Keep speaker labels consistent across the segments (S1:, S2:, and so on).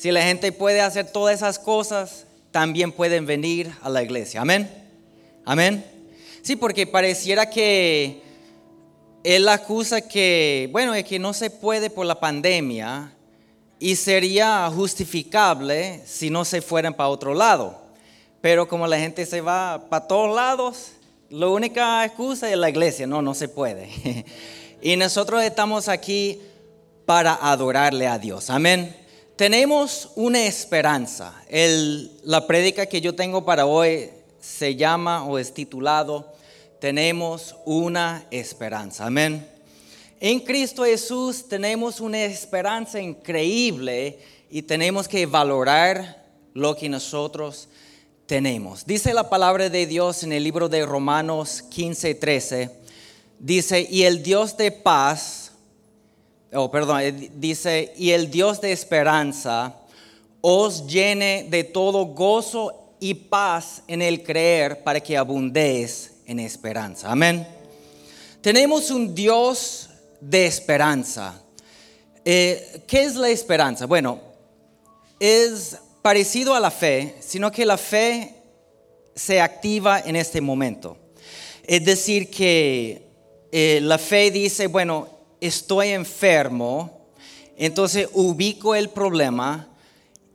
S1: Si la gente puede hacer todas esas cosas, también pueden venir a la iglesia. Amén. Amén. Sí, porque pareciera que él acusa que, bueno, es que no se puede por la pandemia y sería justificable si no se fueran para otro lado. Pero como la gente se va para todos lados, la única excusa es la iglesia. No, no se puede. y nosotros estamos aquí para adorarle a Dios. Amén. Tenemos una esperanza. la prédica que yo tengo para hoy se llama o es titulado Tenemos una esperanza. Amén. En Cristo Jesús tenemos una esperanza increíble y tenemos que valorar lo que nosotros tenemos. Dice la palabra de Dios en el libro de Romanos 15, 13. Dice, y el Dios de paz, oh, perdón, eh, dice, y el Dios de esperanza os llene de todo gozo y paz en el creer para que abundéis en esperanza. Amén. Tenemos un Dios de esperanza. Eh, ¿Qué es la esperanza? Bueno, es parecido a la fe, sino que la fe se activa en este momento. Es decir, que eh, la fe dice, bueno, estoy enfermo, entonces ubico el problema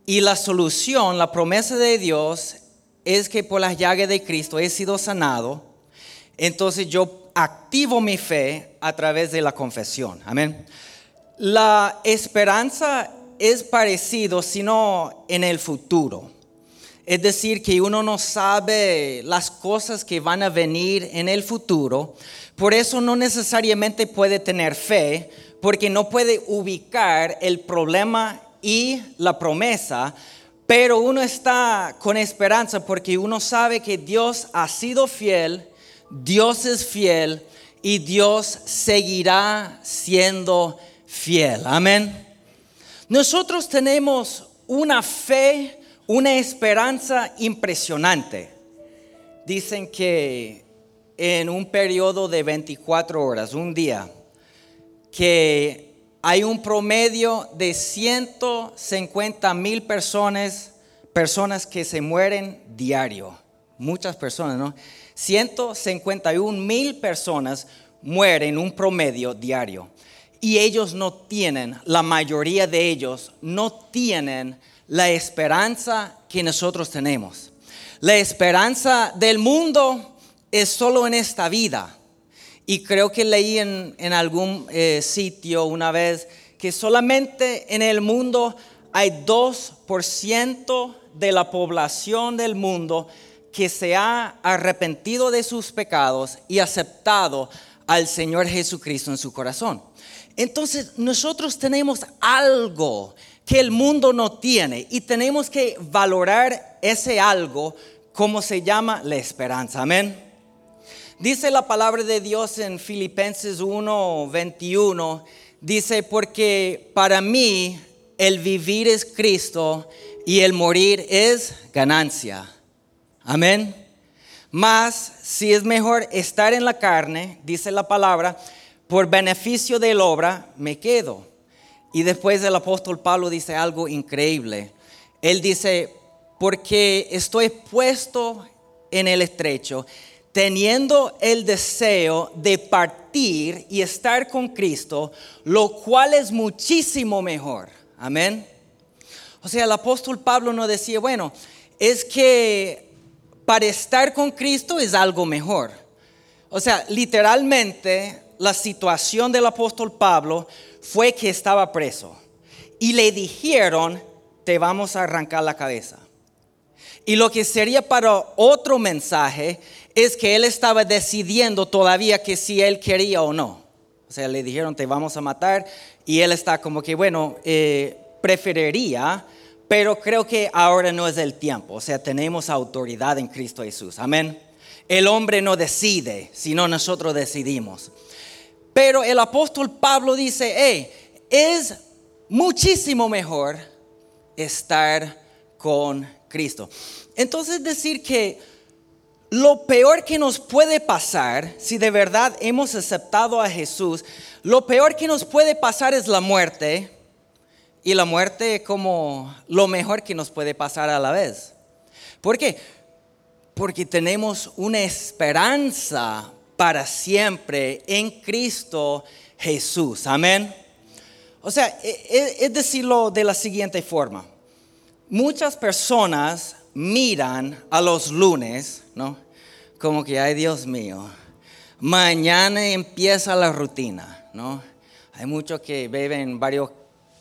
S1: y la solución, la promesa de Dios es que por las llagas de Cristo he sido sanado, entonces yo activo mi fe a través de la confesión. Amén. La esperanza es parecido, sino en el futuro. Es decir, que uno no sabe las cosas que van a venir en el futuro. Por eso no necesariamente puede tener fe, porque no puede ubicar el problema y la promesa. Pero uno está con esperanza porque uno sabe que Dios ha sido fiel, Dios es fiel y Dios seguirá siendo fiel. Amén. Nosotros tenemos una fe, una esperanza impresionante. Dicen que en un periodo de 24 horas, un día, que hay un promedio de 150 mil personas, personas que se mueren diario. Muchas personas, ¿no? 151 mil personas mueren un promedio diario. Y ellos no tienen, la mayoría de ellos no tienen la esperanza que nosotros tenemos. La esperanza del mundo es solo en esta vida. Y creo que leí en, algún eh, sitio una vez que solamente en el mundo hay 2% de la población del mundo que se ha arrepentido de sus pecados y aceptado al Señor Jesucristo en su corazón. Entonces nosotros tenemos algo que el mundo no tiene y tenemos que valorar ese algo como se llama la esperanza. Amén. Dice la palabra de Dios en Filipenses 1, 21, dice, porque para mí el vivir es Cristo y el morir es ganancia. Amén. Más si es mejor estar en la carne, dice la palabra, por beneficio de la obra me quedo. Y después el apóstol Pablo dice algo increíble. Él dice, porque estoy puesto en el estrecho, teniendo el deseo de partir y estar con Cristo, lo cual es muchísimo mejor. Amén. O sea, el apóstol Pablo no decía, bueno, es que para estar con Cristo es algo mejor. O sea, literalmente la situación del apóstol Pablo fue que estaba preso y le dijeron, te vamos a arrancar la cabeza. Y lo que sería para otro mensaje es que él estaba decidiendo todavía que si él quería o no. O sea, le dijeron, te vamos a matar. Y él está como que, bueno, eh, preferiría, pero creo que ahora no es el tiempo. O sea, tenemos autoridad en Cristo Jesús. Amén. El hombre no decide, sino nosotros decidimos. Pero el apóstol Pablo dice, hey, es muchísimo mejor estar con Cristo. Entonces decir que lo peor que nos puede pasar, si de verdad hemos aceptado a Jesús, lo peor que nos puede pasar es la muerte. y la muerte como lo mejor que nos puede pasar a la vez. ¿Por qué? Porque tenemos una esperanza para siempre en Cristo Jesús. Amén. O sea, e, e, es decirlo de la siguiente forma. Muchas personas miran a los lunes, ¿no? Como que, ay Dios mío, mañana empieza la rutina, ¿no? Hay muchos que beben varios,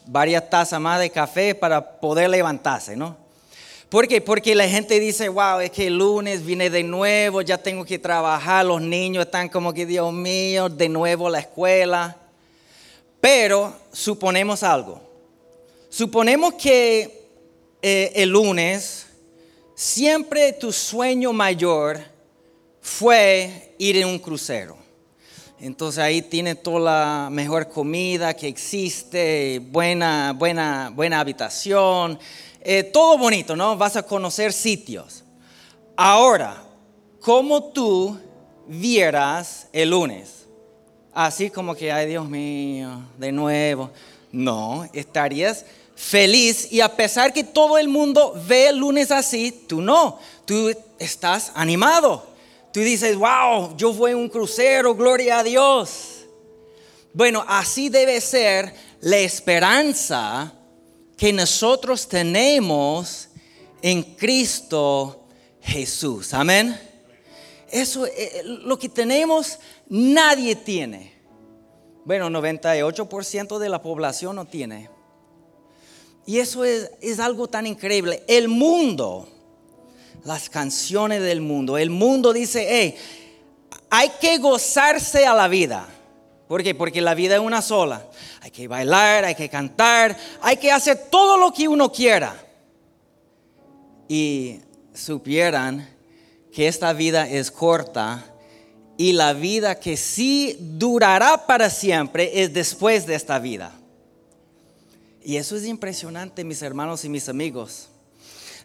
S1: varias tazas más de café para poder levantarse, ¿no? ¿Por qué? Porque la gente dice, wow, es que el lunes viene de nuevo, ya tengo que trabajar, los niños están como que, Dios mío, de nuevo la escuela. Pero suponemos algo. Suponemos que eh, el lunes siempre tu sueño mayor fue ir en un crucero. Entonces ahí tienes toda la mejor comida que existe, buena, buena, buena habitación, eh, todo bonito, ¿no? Vas a conocer sitios. Ahora, ¿cómo tú vieras el lunes? así como que, ay Dios mío, de nuevo. No, estarías feliz y a pesar que todo el mundo ve el lunes así, tú no, tú estás animado. Tú dices, wow, yo fui en un crucero, gloria a Dios. Bueno, así debe ser la esperanza que nosotros tenemos en Cristo Jesús. Amén. Eso, eh, lo que tenemos, nadie tiene. Bueno, 98% de la población no tiene. Y eso es, es algo tan increíble. El mundo, las canciones del mundo, el mundo dice, hey, hay que gozarse a la vida. ¿Por qué? Porque la vida es una sola. Hay que bailar, hay que cantar, hay que hacer todo lo que uno quiera. Y supieran que esta vida es corta y la vida que sí durará para siempre es después de esta vida. Y eso es impresionante, mis hermanos y mis amigos.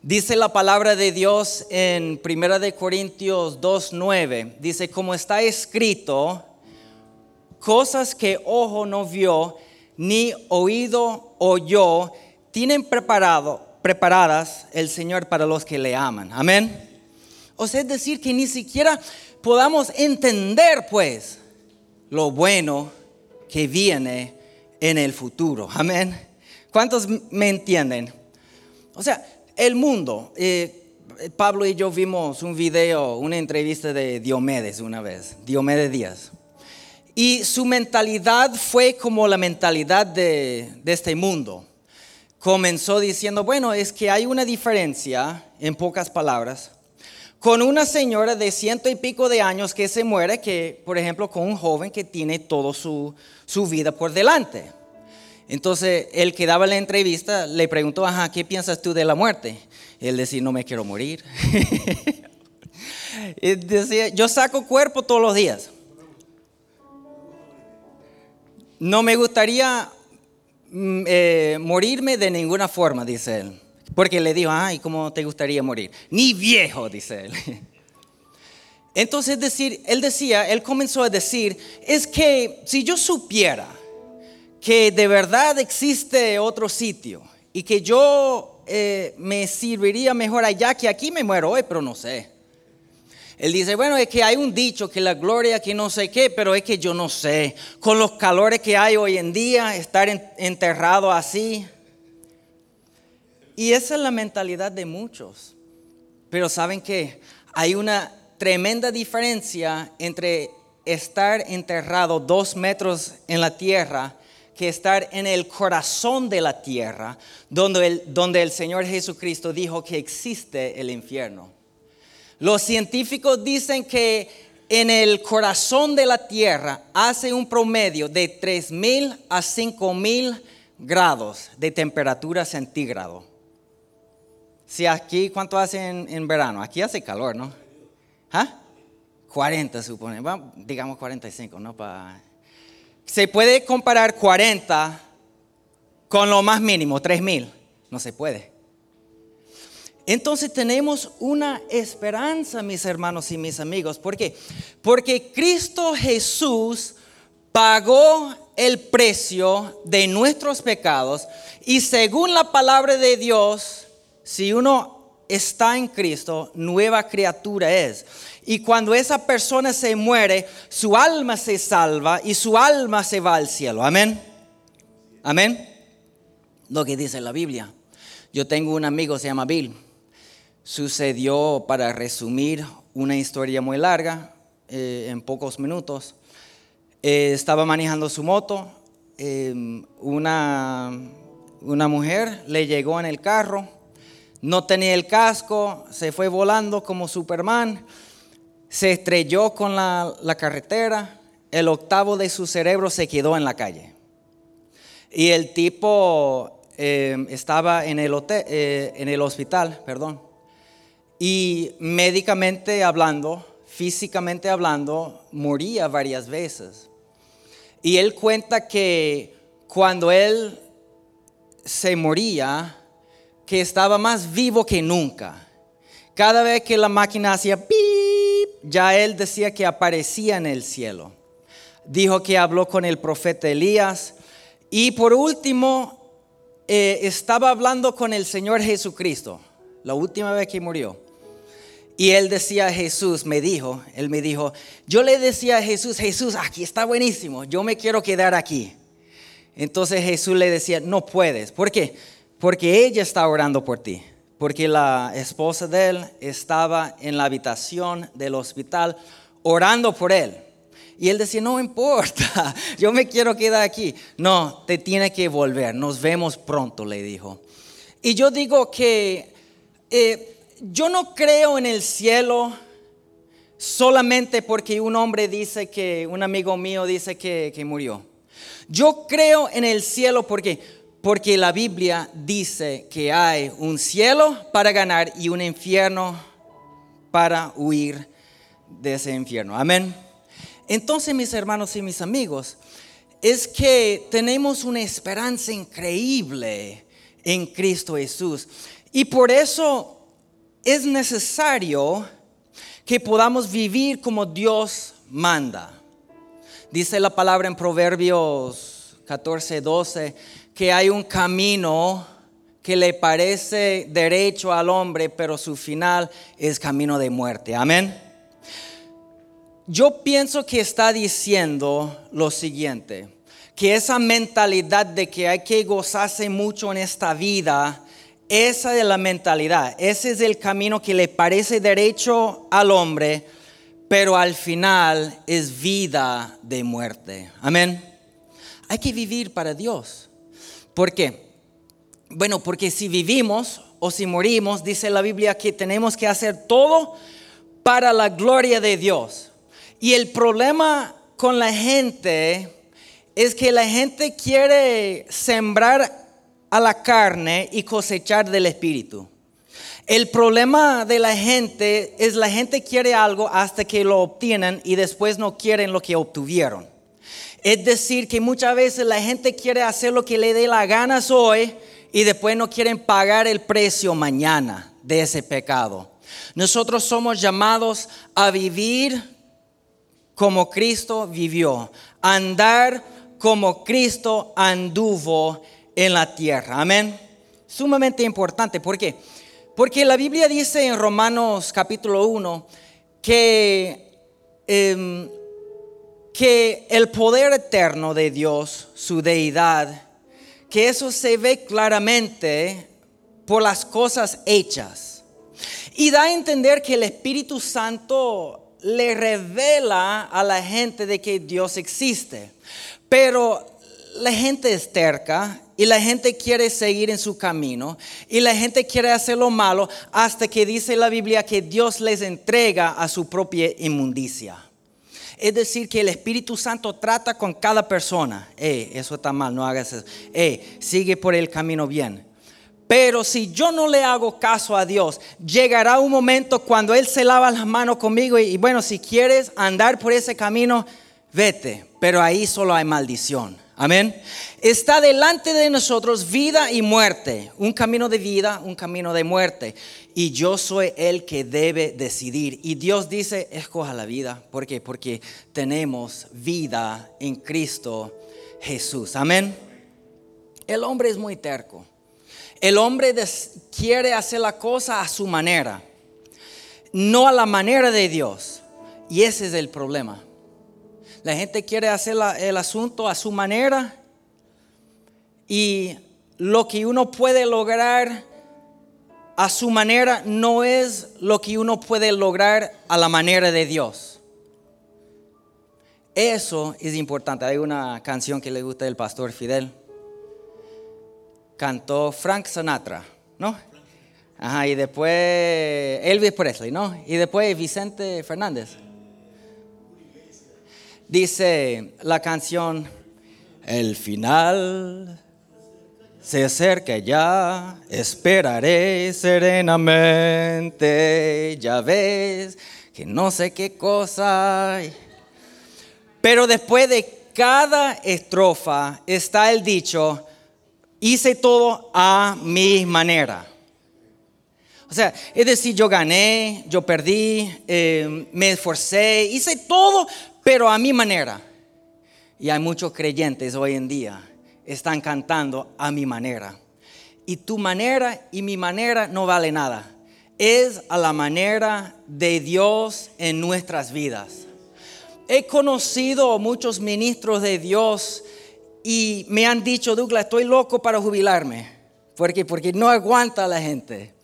S1: Dice la palabra de Dios en 1 de Corintios 2:9, dice, como está escrito, cosas que ojo no vio ni oído oyó, tienen preparado preparadas el Señor para los que le aman. Amén. O sea, es decir, que ni siquiera podamos entender, pues, lo bueno que viene en el futuro. Amén. ¿Cuántos me entienden? O sea, el mundo. Eh, Pablo y yo vimos un video, una entrevista de Diomedes una vez, Diomedes Díaz. Y su mentalidad fue como la mentalidad de, este mundo. Comenzó diciendo, bueno, es que hay una diferencia, en pocas palabras, con una señora de ciento y pico de años que se muere, que por ejemplo con un joven que tiene toda su, vida por delante. Entonces, el que daba la entrevista le preguntó, ajá, ¿qué piensas tú de la muerte? él decía, no me quiero morir. decía, yo saco cuerpo todos los días. No me gustaría mm, eh, morirme de ninguna forma, dice él. Porque le dijo, ay, ¿cómo te gustaría morir? Ni viejo, dice él. Entonces, decir, él decía, él comenzó a decir, es que si yo supiera que de verdad existe otro sitio y que yo eh, me serviría mejor allá que aquí, me muero hoy, pero no sé. Él dice, bueno, es que hay un dicho que la gloria que no sé qué, pero es que yo no sé. Con los calores que hay hoy en día, estar enterrado así, y esa es la mentalidad de muchos. Pero saben que hay una tremenda diferencia entre estar enterrado dos metros en la tierra que estar en el corazón de la tierra, donde el, donde el Señor Jesucristo dijo que existe el infierno. Los científicos dicen que en el corazón de la tierra hace un promedio de 3.000 a 5.000 grados de temperatura centígrado. Si aquí, ¿cuánto hace en, verano? Aquí hace calor, ¿no? ¿Ah? 40 supone, digamos 45, ¿no? Se puede comparar 40 con lo más mínimo, 3000. No se puede. Entonces tenemos una esperanza, mis hermanos y mis amigos. ¿Por qué? Porque Cristo Jesús pagó el precio de nuestros pecados y según la palabra de Dios, si uno está en Cristo, nueva criatura es. Y cuando esa persona se muere, su alma se salva y su alma se va al cielo. Amén. Amén. Lo que dice la Biblia. Yo tengo un amigo, se llama Bill. Sucedió, para resumir, una historia muy larga, eh, en pocos minutos. Eh, estaba manejando su moto, em, una, una mujer le llegó en el carro, no tenía el casco, se fue volando como Superman, se estrelló con la, carretera, el octavo de su cerebro se quedó en la calle. Y el tipo estaba en el, eh, en el hospital, perdón. Y médicamente hablando, físicamente hablando, moría varias veces. Y él cuenta que cuando él se moría, que estaba más vivo que nunca. Cada vez que la máquina hacía pip, ya él decía que aparecía en el cielo. Dijo que habló con el profeta Elías. Y por último, eh, estaba hablando con el Señor Jesucristo, la última vez que murió. Y él decía a Jesús, me dijo, él me dijo, yo le decía a Jesús, Jesús, aquí está buenísimo, yo me quiero quedar aquí. Entonces Jesús le decía, no puedes. ¿Por qué? Porque ella está orando por ti. Porque la esposa de él estaba en la habitación del hospital orando por él. Y él decía, no importa, yo me quiero quedar aquí. No, te tiene que volver, nos vemos pronto, le dijo. Y yo digo que eh, yo no creo en el cielo solamente porque un hombre dice que, un amigo mío dice que, murió. Yo creo en el cielo porque, porque la Biblia dice que hay un cielo para ganar y un infierno para huir de ese infierno. Amén. Entonces, mis hermanos y mis amigos, es que tenemos una esperanza increíble en Cristo Jesús. Y por eso es necesario que podamos vivir como Dios manda. Dice la palabra en Proverbios 14, 12, que hay un camino que le parece derecho al hombre, pero su final es camino de muerte. Amén. Yo pienso que está diciendo lo siguiente, que esa mentalidad de que hay que gozarse mucho en esta vida, esa es la mentalidad, ese es el camino que le parece derecho al hombre, pero al final es vida de muerte. Amén. Hay que vivir para Dios. ¿Por qué? Bueno, porque si vivimos o si morimos, dice la Biblia que tenemos que hacer todo para la gloria de Dios. Y el problema con la gente es que la gente quiere sembrar a la carne y cosechar del espíritu. El problema de la gente es la gente quiere algo hasta que lo obtienen y después no quieren lo que obtuvieron. Es decir, que muchas veces la gente quiere hacer lo que le dé la gana hoy y después no quieren pagar el precio mañana de ese pecado. Nosotros somos llamados a vivir como Cristo vivió, andar como Cristo anduvo en la tierra. Amén. Sumamente importante. ¿Por qué? Porque la Biblia dice en Romanos capítulo 1 que, em, que el poder eterno de Dios, su deidad, que eso se ve claramente por las cosas hechas. Y da a entender que el Espíritu Santo le revela a la gente de que Dios existe. Pero la gente es terca y la gente quiere seguir en su camino y la gente quiere hacer lo malo hasta que dice la Biblia que Dios les entrega a su propia inmundicia. Es decir, que el Espíritu Santo trata con cada persona. Eh, eso está mal, no hagas eso. Eh, sigue por el camino bien. Pero si yo no le hago caso a Dios, llegará un momento cuando Él se lava las manos conmigo y bueno, si quieres andar por ese camino, vete. Pero ahí solo hay maldición. Amén. Está delante de nosotros vida y muerte, un camino de vida, un camino de muerte. Y yo soy el que debe decidir. Y Dios dice, escoja la vida. ¿Por qué? Porque tenemos vida en Cristo Jesús. Amén. El hombre es muy terco. El hombre quiere hacer la cosa a su manera, no a la manera de Dios. Y ese es el problema. La gente quiere hacer el asunto a su manera y lo que uno puede lograr a su manera no es lo que uno puede lograr a la manera de Dios. Eso es importante. Hay una canción que le gusta del pastor Fidel. Cantó Frank Sinatra, ¿no? Ajá, y después Elvis Presley, ¿no? Y después Vicente Fernández. Dice la canción, el final se acerca ya, esperaré serenamente, ya ves que no sé qué cosa. Pero después de cada estrofa está el dicho, hice todo a mi manera. O sea, es decir, yo gané, yo perdí, eh, me esforcé, hice todo, pero a mi manera. Y hay muchos creyentes hoy en día están cantando a mi manera. Y tu manera y mi manera no vale nada. Es a la manera de Dios en nuestras vidas. He conocido muchos ministros de Dios y me han dicho, Douglas, estoy loco para jubilarme. Porque, porque no aguanta la gente.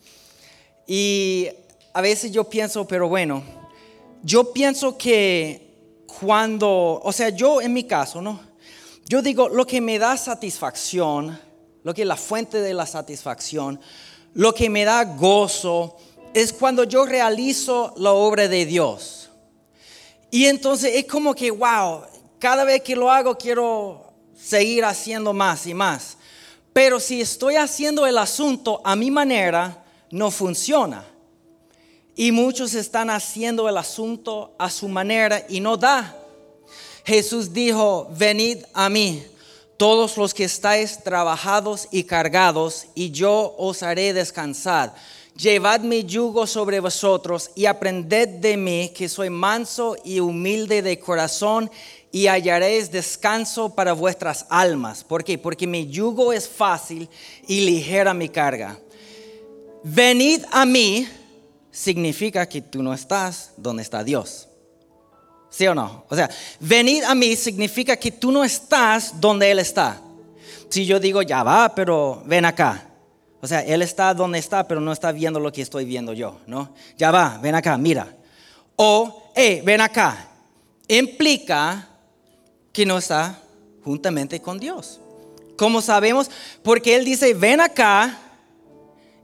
S1: Y a veces yo pienso, pero bueno, yo pienso que cuando, o sea, yo en mi caso, ¿no? Yo digo, lo que me da satisfacción, lo que es la fuente de la satisfacción, lo que me da gozo, es cuando yo realizo la obra de Dios. Y entonces es como que, wow, cada vez que lo hago quiero seguir haciendo más y más. Pero si estoy haciendo el asunto a mi manera, no funciona. Y muchos están haciendo el asunto a su manera y no da. Jesús dijo, venid a mí, todos los que estáis trabajados y cargados, y yo os haré descansar. Llevad mi yugo sobre vosotros y aprended de mí, que soy manso y humilde de corazón, y hallaréis descanso para vuestras almas. ¿Por qué? Porque mi yugo es fácil y ligera mi carga. Venid a mí significa que tú no estás donde está Dios. ¿Sí o no? O sea, venir a mí significa que tú no estás donde Él está. Si yo digo, ya va, pero ven acá. O sea, Él está donde está, pero no está viendo lo que estoy viendo yo, ¿no? Ya va, ven acá, mira. O, hey, ven acá. Implica que no está juntamente con Dios. ¿Cómo sabemos? Porque Él dice, ven acá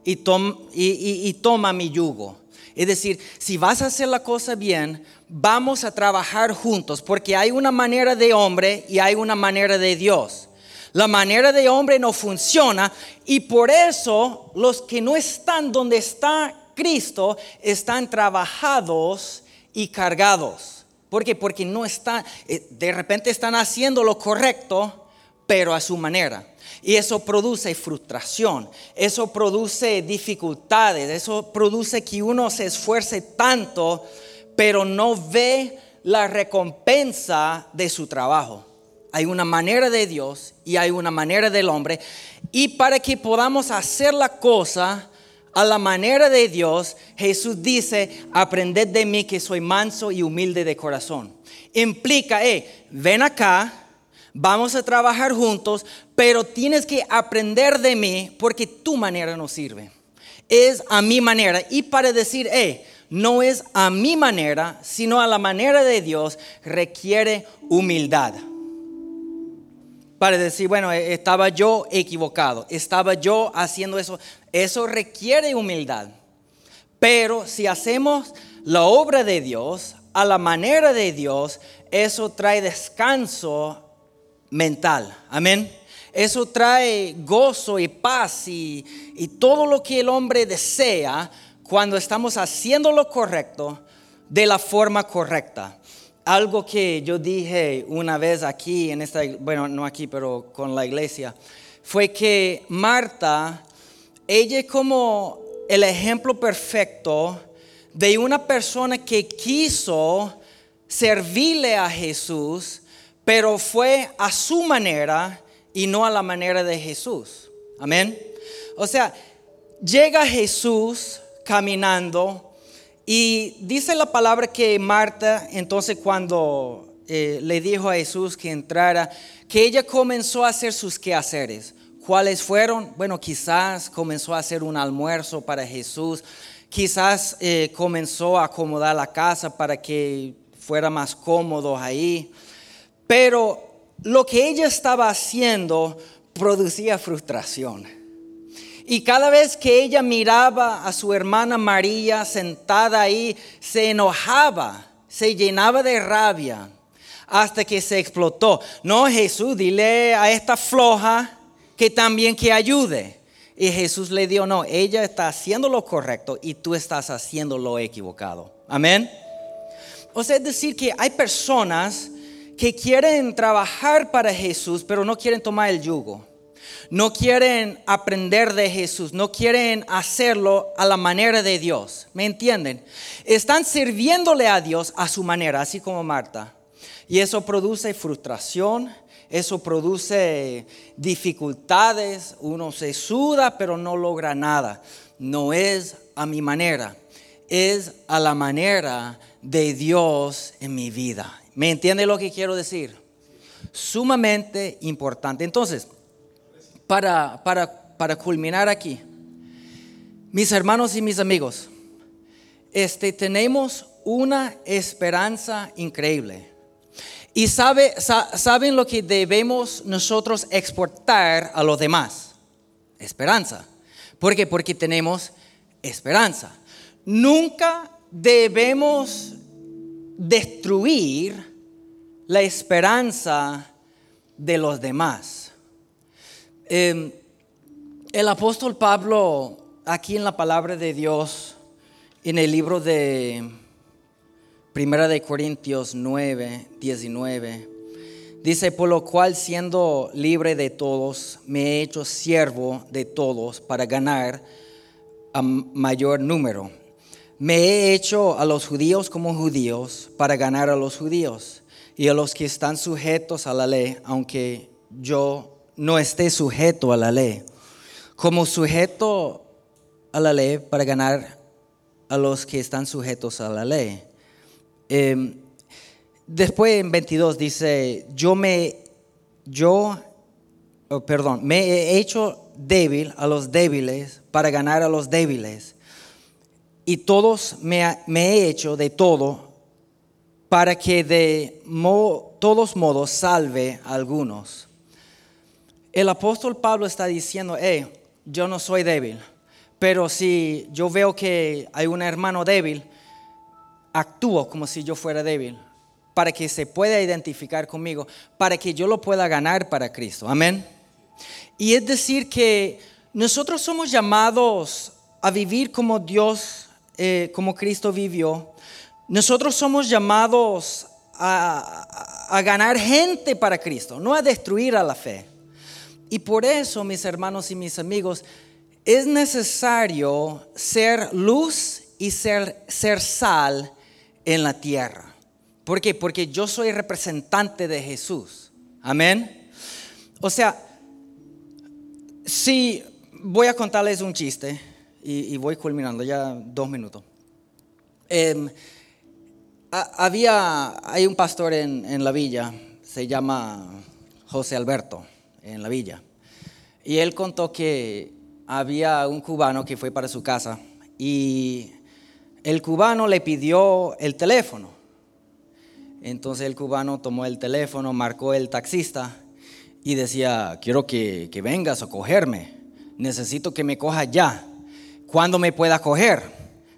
S1: y toma mi yugo. Es decir, si vas a hacer la cosa bien, vamos a trabajar juntos, porque hay una manera de hombre y hay una manera de Dios. La manera de hombre no funciona y por eso los que no están donde está Cristo están trabajados y cargados. ¿Por qué? Porque no están, eh, de repente están haciendo lo correcto, pero a su manera. Y eso produce frustración, eso produce dificultades, eso produce que uno se esfuerce tanto, pero no ve la recompensa de su trabajo. Hay una manera de Dios y hay una manera del hombre. Y para que podamos hacer la cosa a la manera de Dios, Jesús dice, aprended de mí que soy manso y humilde de corazón. Implica, eh, ven acá, vamos a trabajar juntos, pero tienes que aprender de mí porque tu manera no sirve. Es a mi manera. Y para decir, eh, no es a mi manera, sino a la manera de Dios, requiere humildad. Para decir, bueno, eh, estaba yo equivocado, estaba yo haciendo eso. Eso requiere humildad. Pero si hacemos la obra de Dios a la manera de Dios, eso trae descanso mental. Amén. Eso trae gozo y paz y, todo lo que el hombre desea cuando estamos haciendo lo correcto de la forma correcta. Algo que yo dije una vez aquí, en esta, bueno, no aquí, pero con la iglesia, fue que Marta, ella es como el ejemplo perfecto de una persona que quiso servirle a Jesús, pero fue a su manera y no a la manera de Jesús. Amén. O sea, llega Jesús caminando y dice la palabra que Marta, entonces cuando eh, le dijo a Jesús que entrara, que ella comenzó a hacer sus quehaceres. ¿Cuáles fueron? Bueno, quizás comenzó a hacer un almuerzo para Jesús, quizás eh, comenzó a acomodar la casa para que fuera más cómodo ahí, pero lo que ella estaba haciendo producía frustración. Y cada vez que ella miraba a su hermana María sentada ahí, se enojaba, se llenaba de rabia hasta que se explotó. No, Jesús, dile a esta floja que también que ayude. Y Jesús le dijo, no, ella está haciendo lo correcto y tú estás haciendo lo equivocado. Amén. O sea, es decir que hay personas que quieren trabajar para Jesús, pero no quieren tomar el yugo. No quieren aprender de Jesús, no quieren hacerlo a la manera de Dios. ¿Me entienden? Están sirviéndole a Dios a su manera, así como Marta. Y eso produce frustración, eso produce dificultades, uno se suda pero no logra nada. No es a mi manera, es a la manera de Dios en mi vida. ¿Me entiende lo que quiero decir? Sumamente importante. Entonces, para, para, para culminar aquí, mis hermanos y mis amigos, este, tenemos una esperanza increíble. Y sabe, saben lo que debemos nosotros exportar a los demás. Esperanza. ¿Por qué? Porque tenemos esperanza. Nunca debemos destruir la esperanza de los demás. Em, el apóstol Pablo, aquí en la palabra de Dios, en el libro de Primera de Corintios 9, 19. Dice, por lo cual siendo libre de todos, me he hecho siervo de todos para ganar a mayor número. Me he hecho a los judíos como judíos para ganar a los judíos y a los que están sujetos a la ley, aunque yo no esté sujeto a la ley, como sujeto a la ley para ganar a los que están sujetos a la ley Em, después en 22 dice, yo me, yo, oh, perdón, me he hecho débil a los débiles para ganar a los débiles. Y todos me, me he hecho de todo para que de todos modos salve a algunos. El apóstol Pablo está diciendo, hey, yo no soy débil, pero si yo veo que hay un hermano débil, actúo como si yo fuera débil, para que se pueda identificar conmigo, para que yo lo pueda ganar para Cristo. Amén. Y es decir que nosotros somos llamados a vivir como Dios, eh, como Cristo vivió. Nosotros somos llamados a, ganar gente para Cristo, no a destruir a la fe. Y por eso, mis hermanos y mis amigos, es necesario ser luz y ser, ser sal en la tierra. ¿Por qué? Porque yo soy representante de Jesús. Amén. O sea, si voy a contarles un chiste y, voy culminando ya dos minutos. Em, había, hay un pastor en, en la villa, se llama José Alberto, en la villa. Y él contó que había un cubano que fue para su casa y el cubano le pidió el teléfono. Entonces el cubano tomó el teléfono, marcó el taxista y decía, quiero que, vengas a cogerme. Necesito que me cojas ya. ¿Cuándo me pueda coger?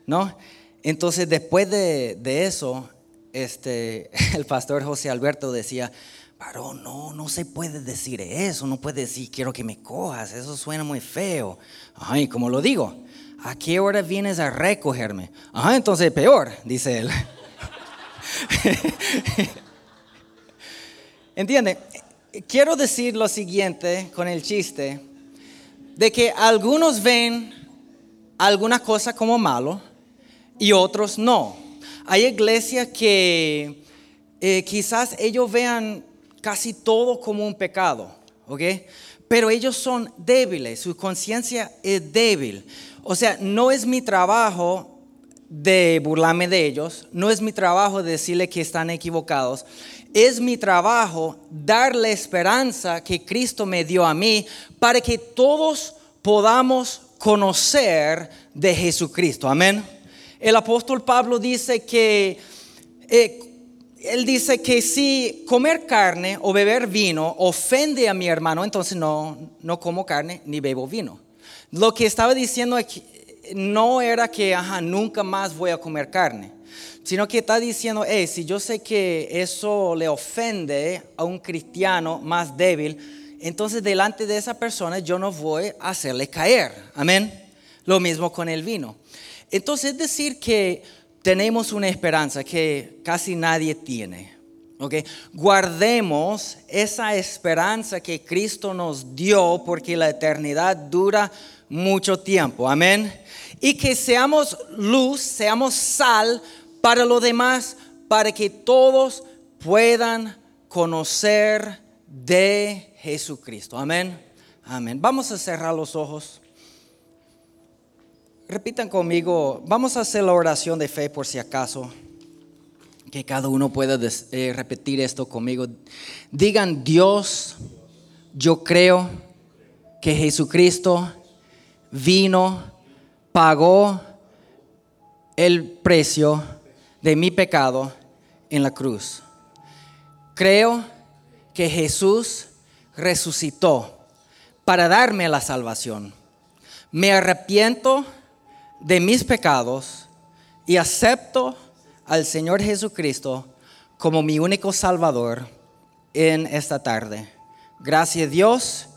S1: ¿No? Entonces después de, eso, este, el pastor José Alberto decía, pero no, no se puede decir eso, no puede decir quiero que me cojas, eso suena muy feo. Ay, como lo digo, ¿a qué hora vienes a recogerme? Ajá, entonces peor, dice él. ¿Entiende? Quiero decir lo siguiente con el chiste, de que algunos ven alguna cosa como malo y otros no. Hay iglesias que eh, quizás ellos vean casi todo como un pecado, ¿ok? Pero ellos son débiles, su conciencia es débil. O sea, no es mi trabajo de burlarme de ellos, no es mi trabajo decirle que están equivocados, es mi trabajo darle esperanza que Cristo me dio a mí para que todos podamos conocer de Jesucristo. Amén. El apóstol Pablo dice que, eh, él dice que si comer carne o beber vino ofende a mi hermano, entonces no, no como carne ni bebo vino. Lo que estaba diciendo aquí, no era que, nunca más voy a comer carne, sino que está diciendo, hey, si yo sé que eso le ofende a un cristiano más débil, entonces delante de esa persona yo no voy a hacerle caer. Amén. Lo mismo con el vino. Entonces es decir que tenemos una esperanza que casi nadie tiene. Okay. Guardemos esa esperanza que Cristo nos dio porque la eternidad dura mucho tiempo. Amén y que seamos luz, seamos sal para los demás, para que todos puedan conocer de Jesucristo. Amén. Amén. Vamos a cerrar los ojos. Repitan conmigo, vamos a hacer la oración de fe por si acaso, que cada uno pueda eh, repetir esto conmigo. Digan, Dios, yo creo que Jesucristo vino pagó el precio de mi pecado en la cruz. Creo que Jesús resucitó para darme la salvación. Me arrepiento de mis pecados y acepto al Señor Jesucristo como mi único Salvador en esta tarde. Gracias Dios